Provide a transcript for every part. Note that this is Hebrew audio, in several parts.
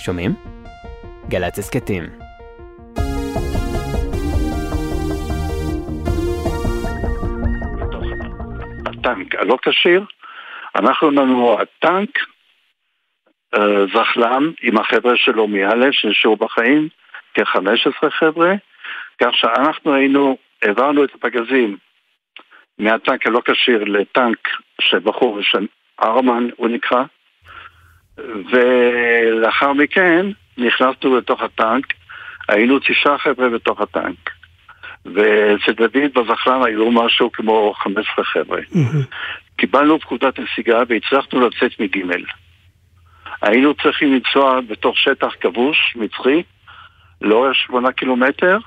שומעים? גל"צ הסכתים. הטנק הלא כשיר, אנחנו לנו הטנק, אה, זחלם עם החבר'ה שלו מא' שנשארו בחיים, כ-15 חבר'ה, כך שאנחנו היינו, העברנו את הפגזים מהטנק הלא כשיר לטנק של בחור ארמן הוא נקרא, ולאחר מכן נכנסנו לתוך הטנק, היינו תשעה חבר'ה בתוך הטנק. ואצל דוד בזחלן היו משהו כמו 15 חבר'ה. קיבלנו פקודת נסיגה והצלחנו לצאת מגימל. היינו צריכים לנסוע בתוך שטח כבוש, מצרי, לאורך שמונה קילומטר,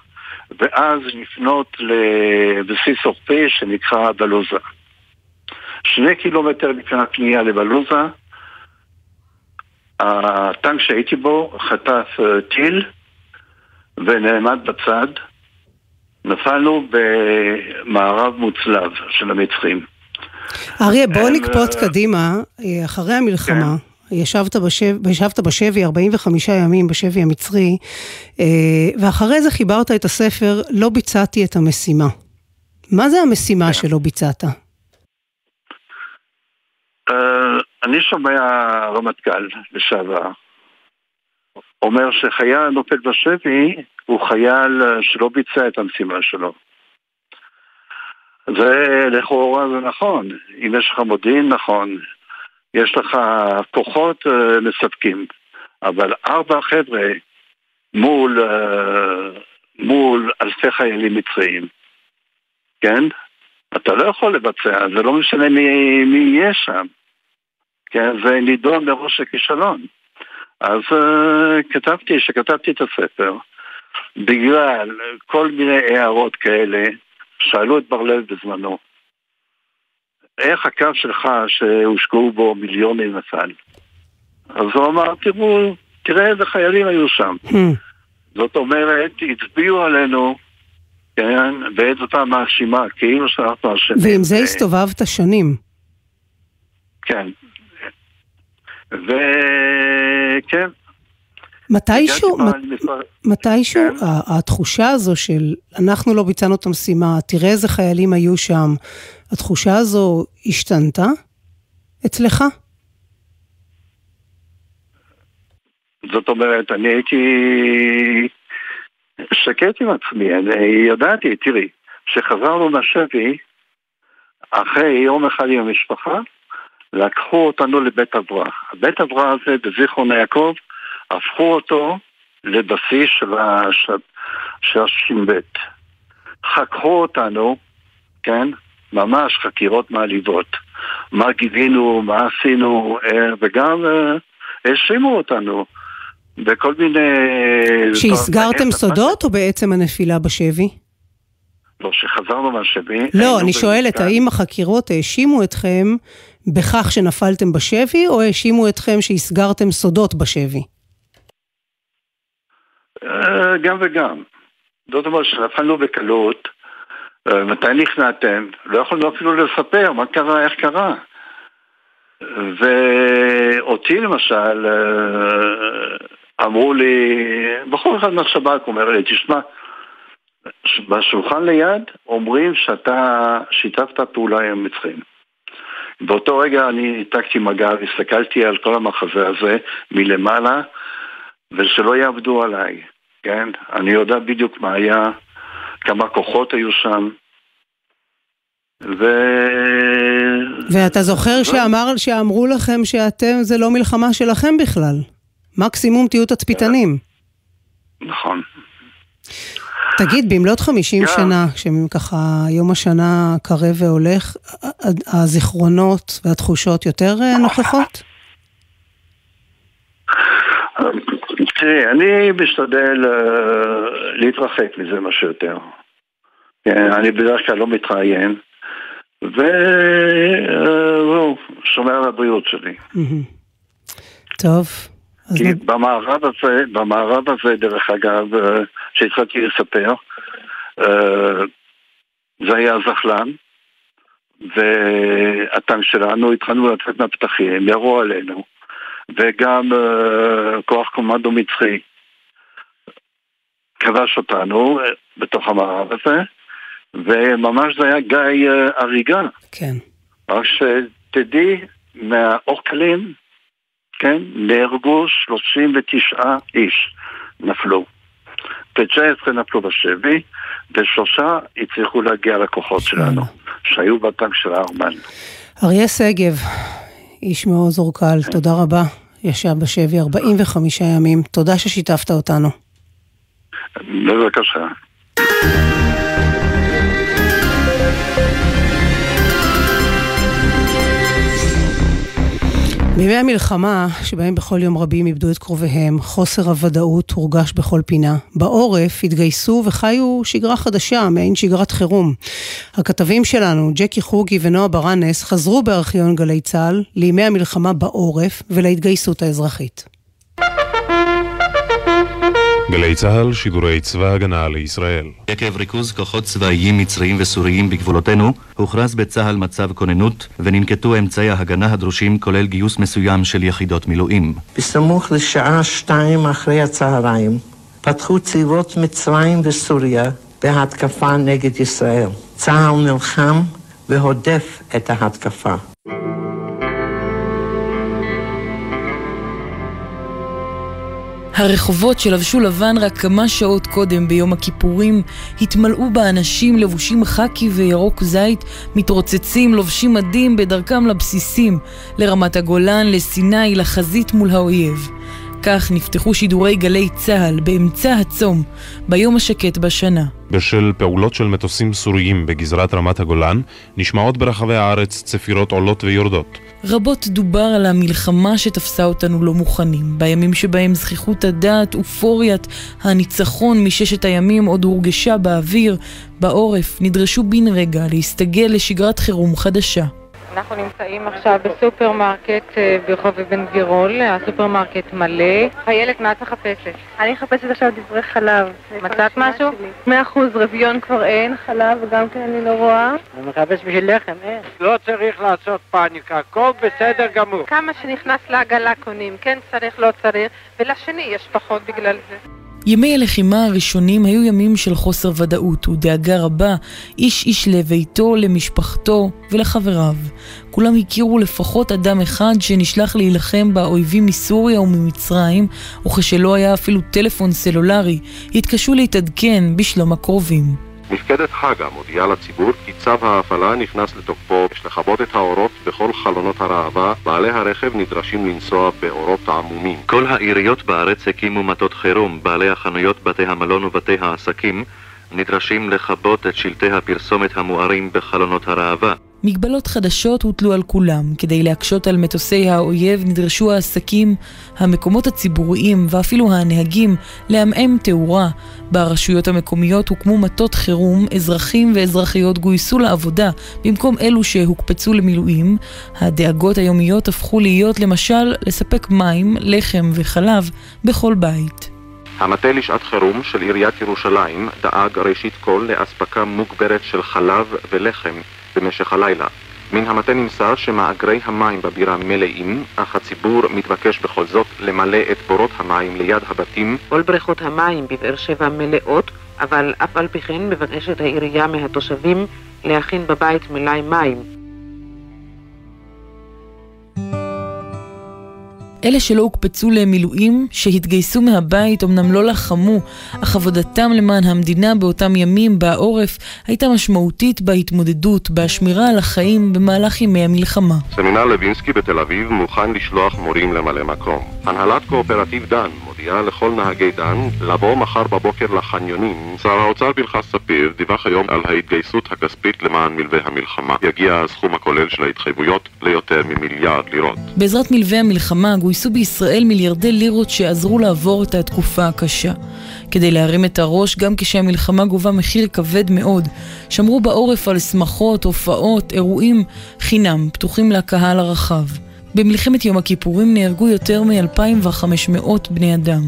ואז לפנות לבסיס אורפי שנקרא בלוזה. שני קילומטר לפני הפנייה לבלוזה, הטנק שהייתי בו חטף אה, טיל ונעמד בצד. נפלנו במערב מוצלב של המצרים. אריה, בוא נקפוץ קדימה, אה, אחרי המלחמה. כן. ישבת, בשב, ישבת בשבי 45 ימים, בשבי המצרי, אה, ואחרי זה חיברת את הספר "לא ביצעתי את המשימה". מה זה המשימה כן. שלא ביצעת? Uh, אני שומע רמטכ"ל לשעבר אומר שחייל נופל בשבי הוא חייל שלא ביצע את המשימה שלו. זה לכאורה זה נכון, אם יש לך מודיעין נכון, יש לך כוחות uh, מספקים, אבל ארבע חבר'ה מול, uh, מול אלפי חיילים מצריים, כן? אתה לא יכול לבצע, זה לא משנה מי, מי יהיה שם, כן? זה נידון מראש הכישלון. אז uh, כתבתי, כשכתבתי את הספר, בגלל כל מיני הערות כאלה, שאלו את בר לב בזמנו, איך הקו שלך שהושקעו בו מיליונים נפל? אז הוא אמר, תראו, תראה איזה חיילים היו שם. Hmm. זאת אומרת, הצביעו עלינו, כן, בעת אותה מאשימה, כאילו שאנחנו אשמים. ועם זה הסתובבת שנים. כן. וכן, מתישהו, מתישהו כן. התחושה הזו של אנחנו לא ביצענו את המשימה, תראה איזה חיילים היו שם, התחושה הזו השתנתה אצלך? זאת אומרת, אני הייתי שקט עם עצמי, אני ידעתי, תראי, כשחזרנו מהשבי, אחרי יום אחד עם המשפחה, לקחו אותנו לבית הבראה. הבית הבראה הזה בזיכרון יעקב, הפכו אותו לבסיס של, הש... של הש"ב. חקרו אותנו, כן? ממש חקירות מעליבות. מה גיבינו, מה עשינו, אה, וגם אה, האשימו אותנו בכל מיני... שהסגרתם סודות או בעצם הנפילה בשבי? לא, שחזרנו מהשבי. לא, אני שואלת, האם החקירות האשימו אתכם בכך שנפלתם בשבי, או האשימו אתכם שהסגרתם סודות בשבי? אה, גם וגם. זאת אומרת שנפלנו בקלות, אה, מתי נכנעתם? לא יכולנו אפילו לספר מה קרה, איך קרה. ואותי למשל, אה, אמרו לי, בחור אחד מהשב"כ אומר לי, תשמע, בשולחן ליד אומרים שאתה שיתפת פעולה עם המצרים. באותו רגע אני ניתקתי מגע והסתכלתי על כל המחזה הזה מלמעלה, ושלא יעבדו עליי. כן? אני יודע בדיוק מה היה, כמה כוחות היו שם. ו... ואתה זוכר שאמר, שאמרו לכם שאתם, זה לא מלחמה שלכם בכלל. מקסימום תהיו תצפיתנים. נכון. תגיד, במלאת 50 yeah. שנה, כשככה יום השנה קרב והולך, הזיכרונות והתחושות יותר אה, נוכחות? תראי, אני משתדל uh, להתרחק מזה מה שיותר. כן, אני בדרך כלל לא מתראיין, וזהו, uh, שומר על הבריאות שלי. טוב. כי מה... במערב הזה, במערב הזה, דרך אגב, uh, שהתחלתי לספר, uh, זה היה זחלן, והטנק שלנו, התחלנו לצאת מהפתחים, ירו עלינו. וגם uh, כוח קומנדו מצחי כבש אותנו בתוך המערב הזה, וממש זה היה גיא הריגה. כן. רק שתדעי, מהאוכלים, כן, נהרגו 39 איש, נפלו. ו-19 נפלו בשבי, ושלושה הצליחו להגיע לכוחות שלנו, שהיו בטנק של הארמן. אריה שגב, איש מעוז אורקל, תודה רבה. ישב בשבי 45 ימים. תודה ששיתפת אותנו. בבקשה. בימי המלחמה, שבהם בכל יום רבים איבדו את קרוביהם, חוסר הוודאות הורגש בכל פינה. בעורף התגייסו וחיו שגרה חדשה, מעין שגרת חירום. הכתבים שלנו, ג'קי חוגי ונועה ברנס, חזרו בארכיון גלי צה"ל לימי המלחמה בעורף ולהתגייסות האזרחית. גלי צה"ל, שידורי צבא ההגנה לישראל. עקב ריכוז כוחות צבאיים מצריים וסוריים בגבולותינו, הוכרז בצה"ל מצב כוננות, וננקטו אמצעי ההגנה הדרושים, כולל גיוס מסוים של יחידות מילואים. בסמוך לשעה שתיים אחרי הצהריים, פתחו צבאות מצרים וסוריה בהתקפה נגד ישראל. צה"ל נלחם והודף את ההתקפה. הרחובות שלבשו לבן רק כמה שעות קודם ביום הכיפורים התמלאו באנשים לבושים חקי וירוק זית, מתרוצצים, לובשים מדים בדרכם לבסיסים, לרמת הגולן, לסיני, לחזית מול האויב. כך נפתחו שידורי גלי צה"ל באמצע הצום, ביום השקט בשנה. בשל פעולות של מטוסים סוריים בגזרת רמת הגולן, נשמעות ברחבי הארץ צפירות עולות ויורדות. רבות דובר על המלחמה שתפסה אותנו לא מוכנים, בימים שבהם זחיחות הדעת, אופוריית הניצחון מששת הימים עוד הורגשה באוויר, בעורף, נדרשו בן רגע להסתגל לשגרת חירום חדשה. אנחנו נמצאים עכשיו בסופרמרקט אה, ברחוב אבן גבירול, הסופרמרקט מלא. חיילת, מה את מחפשת? אני מחפשת עכשיו דברי חלב. מצאת משהו? מאה אחוז, רביון כבר אין, חלב גם כן אני לא רואה. אני מחפש בשביל לחם, אין. לא צריך לעשות פאניקה, הכל בסדר גמור. כמה שנכנס לעגלה קונים, כן צריך, לא צריך, ולשני יש פחות בגלל זה. ימי הלחימה הראשונים היו ימים של חוסר ודאות ודאגה רבה, איש איש לביתו, למשפחתו ולחבריו. כולם הכירו לפחות אדם אחד שנשלח להילחם באויבים מסוריה וממצרים, וכשלא היה אפילו טלפון סלולרי, התקשו להתעדכן בשלום הקרובים. מפקדת חגה מודיעה לציבור כי צו ההפעלה נכנס לתוקפו. יש לכבות את האורות בכל חלונות הראווה, בעלי הרכב נדרשים לנסוע באורות העמומים. כל העיריות בארץ הקימו מטות חירום, בעלי החנויות, בתי המלון ובתי העסקים נדרשים לכבות את שלטי הפרסומת המוארים בחלונות הראווה. מגבלות חדשות הוטלו על כולם. כדי להקשות על מטוסי האויב נדרשו העסקים, המקומות הציבוריים ואפילו הנהגים לעמעם תאורה. ברשויות המקומיות הוקמו מטות חירום, אזרחים ואזרחיות גויסו לעבודה במקום אלו שהוקפצו למילואים. הדאגות היומיות הפכו להיות למשל לספק מים, לחם וחלב בכל בית. המטה לשעת חירום של עיריית ירושלים דאג ראשית כל לאספקה מוגברת של חלב ולחם במשך הלילה. מן המטה נמסר שמאגרי המים בבירה מלאים, אך הציבור מתבקש בכל זאת למלא את בורות המים ליד הבתים. כל בריכות המים בבאר שבע מלאות, אבל אף על פי כן מבקשת העירייה מהתושבים להכין בבית מלאי מים. אלה שלא הוקפצו למילואים, שהתגייסו מהבית, אמנם לא לחמו, אך עבודתם למען המדינה באותם ימים בעורף הייתה משמעותית בהתמודדות, בשמירה על החיים במהלך ימי המלחמה. סמינר לוינסקי בתל אביב מוכן לשלוח מורים למלא מקום. הנהלת קואופרטיב דן מודיעה לכל נהגי דן לבוא מחר בבוקר לחניונים. שר האוצר פנחס ספיר דיווח היום על ההתגייסות הכספית למען מלווה המלחמה. יגיע הסכום הכולל של ההתחייבויות ליותר ממיליארד לירות. בעזרת מלווה המלחמה גויסו בישראל מיליארדי לירות שעזרו לעבור את התקופה הקשה. כדי להרים את הראש, גם כשהמלחמה גובה מחיר כבד מאוד, שמרו בעורף על שמחות, הופעות, אירועים חינם, פתוחים לקהל הרחב. במלחמת יום הכיפורים נהרגו יותר מ-2,500 בני אדם.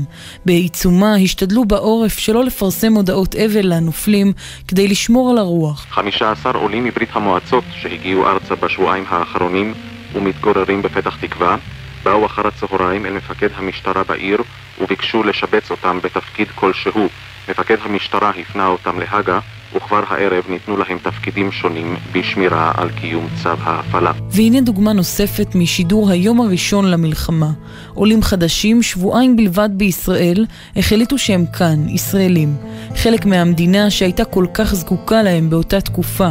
בעיצומה השתדלו בעורף שלא לפרסם הודעות אבל לנופלים כדי לשמור על הרוח. 15 עולים מברית המועצות שהגיעו ארצה בשבועיים האחרונים ומתגוררים בפתח תקווה באו אחר הצהריים אל מפקד המשטרה בעיר וביקשו לשבץ אותם בתפקיד כלשהו. מפקד המשטרה הפנה אותם להגה, וכבר הערב ניתנו להם תפקידים שונים בשמירה על קיום צו ההפעלה. והנה דוגמה נוספת משידור היום הראשון למלחמה. עולים חדשים, שבועיים בלבד בישראל, החליטו שהם כאן, ישראלים. חלק מהמדינה שהייתה כל כך זקוקה להם באותה תקופה,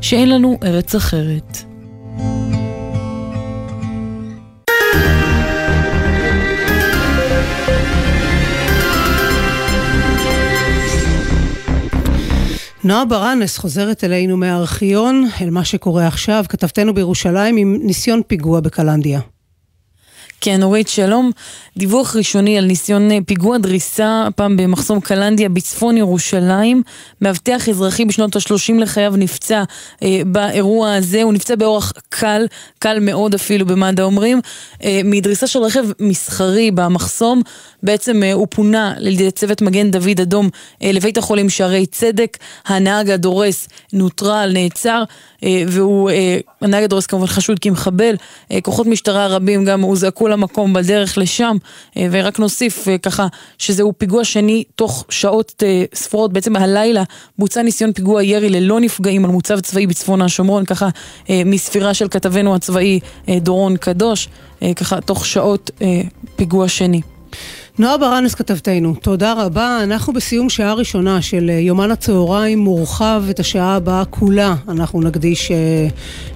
שאין לנו ארץ אחרת. נועה ברנס חוזרת אלינו מהארכיון, אל מה שקורה עכשיו, כתבתנו בירושלים עם ניסיון פיגוע בקלנדיה. כן, אורית, שלום. דיווח ראשוני על ניסיון אה, פיגוע דריסה, הפעם במחסום קלנדיה בצפון ירושלים. מאבטח אזרחי בשנות ה-30 לחייו נפצע אה, באירוע הזה, הוא נפצע באורח קל, קל מאוד אפילו במד"א אומרים, אה, מדריסה של רכב מסחרי במחסום. בעצם אה, הוא פונה על ידי צוות מגן דוד אדום אה, לבית החולים שערי צדק. הנהג הדורס נוטרל, נעצר, והוא, אה, הנהג הדורס כמובן חשוד כמחבל. אה, כוחות משטרה רבים גם הוזעקו למקום בדרך לשם, אה, ורק נוסיף אה, ככה שזהו פיגוע שני תוך שעות אה, ספורות, בעצם הלילה בוצע ניסיון פיגוע ירי ללא נפגעים על מוצב צבאי בצפון השומרון, ככה מספירה של כתבנו הצבאי דורון קדוש, ככה תוך שעות פיגוע שני. נועה ברנס כתבתנו, תודה רבה. אנחנו בסיום שעה ראשונה של יומן הצהריים מורחב את השעה הבאה כולה. אנחנו נקדיש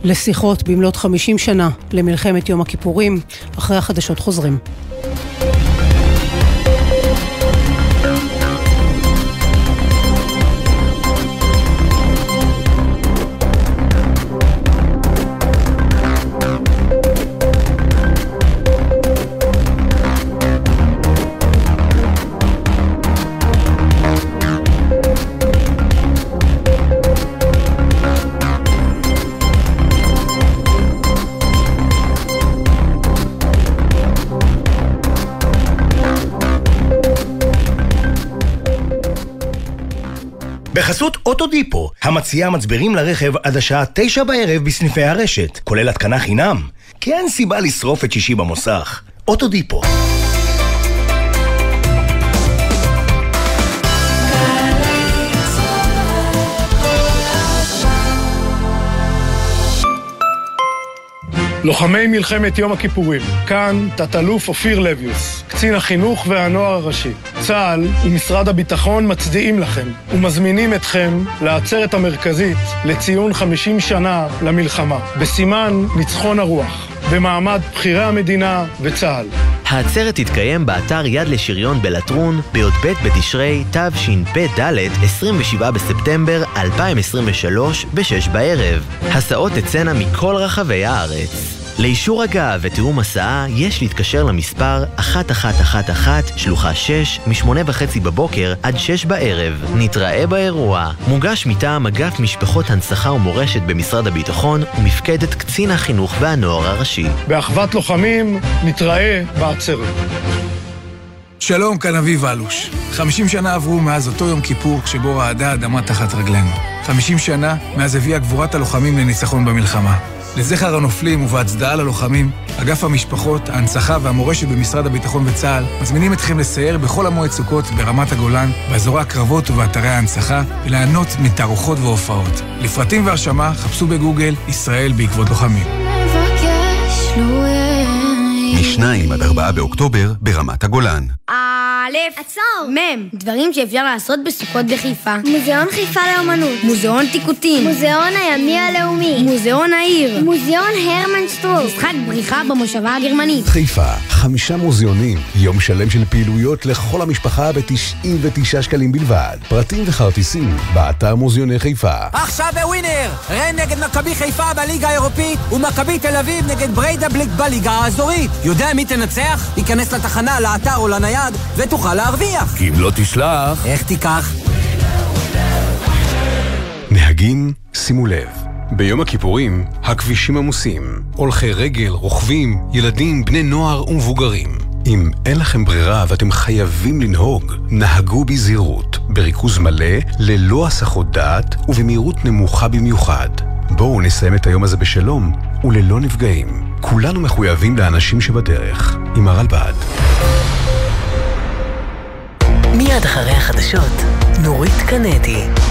לשיחות במלאת 50 שנה למלחמת יום הכיפורים. אחרי החדשות חוזרים. בחסות אוטודיפו, המציעה מצברים לרכב עד השעה תשע בערב בסניפי הרשת, כולל התקנה חינם. כי אין סיבה לשרוף את שישי במוסך. אוטודיפו. לוחמי מלחמת יום הכיפורים, כאן תת-אלוף אופיר לביוס, קצין החינוך והנוער הראשי. צה"ל ומשרד הביטחון מצדיעים לכם ומזמינים אתכם לעצרת המרכזית לציון 50 שנה למלחמה, בסימן ניצחון הרוח, במעמד בכירי המדינה וצה"ל. העצרת תתקיים באתר יד לשריון בלטרון בי"ב בתשרי תשפ"ד 27 בספטמבר 2023 ב-6 בערב. הסעות תצאנה מכל רחבי הארץ. לאישור הגעה ותיאום הסעה יש להתקשר למספר 1111 שלוחה 6 מ-8 וחצי בבוקר עד 6 בערב. נתראה באירוע. מוגש מטעם אגף משפחות הנצחה ומורשת במשרד הביטחון ומפקדת קצין החינוך והנוער הראשי. באחוות לוחמים נתראה בעצרת. שלום, כאן אביב אלוש. 50 שנה עברו מאז אותו יום כיפור שבו רעדה האדמה תחת רגלינו. 50 שנה מאז הביאה גבורת הלוחמים לניצחון במלחמה. לזכר הנופלים ובהצדעה ללוחמים, אגף המשפחות, ההנצחה והמורשת במשרד הביטחון וצה"ל מזמינים אתכם לסייר בכל המועד סוכות ברמת הגולן, באזורי הקרבות ובאתרי ההנצחה, וליהנות מתערוכות והופעות. לפרטים והרשמה חפשו בגוגל ישראל בעקבות לוחמים. משניים עד ארבעה באוקטובר ברמת הגולן. א', עצור, מ', דברים שאפשר לעשות בסוכות בחיפה. מוזיאון חיפה לאמנות. מוזיאון טיקוטין. מוזיאון הימי הלאומי. מוזיאון העיר. מוזיאון הרמן שטרוק. משחק בריחה במושבה הגרמנית. חיפה, חמישה מוזיאונים. יום שלם של פעילויות לכל המשפחה ב-99 שקלים בלבד. פרטים וכרטיסים, באתר מוזיאוני חיפה. עכשיו בווינר! רן נגד מכבי חיפה בליגה האירופית, ומכבי תל אביב נגד בריידה בליק בליגה האזורית. יודע מי תנצח? ייכנס לתחנה, לאתר או לנייד, ותוכל להרוויח. כי אם לא תשלח... איך תיקח? נהגים, שימו לב. ביום הכיפורים, הכבישים עמוסים. הולכי רגל, רוכבים, ילדים, בני נוער ומבוגרים. אם אין לכם ברירה ואתם חייבים לנהוג, נהגו בזהירות, בריכוז מלא, ללא הסחות דעת ובמהירות נמוכה במיוחד. בואו נסיים את היום הזה בשלום וללא נפגעים. כולנו מחויבים לאנשים שבדרך. עם הרלב"ד. מיד אחרי החדשות, נורית קנדי.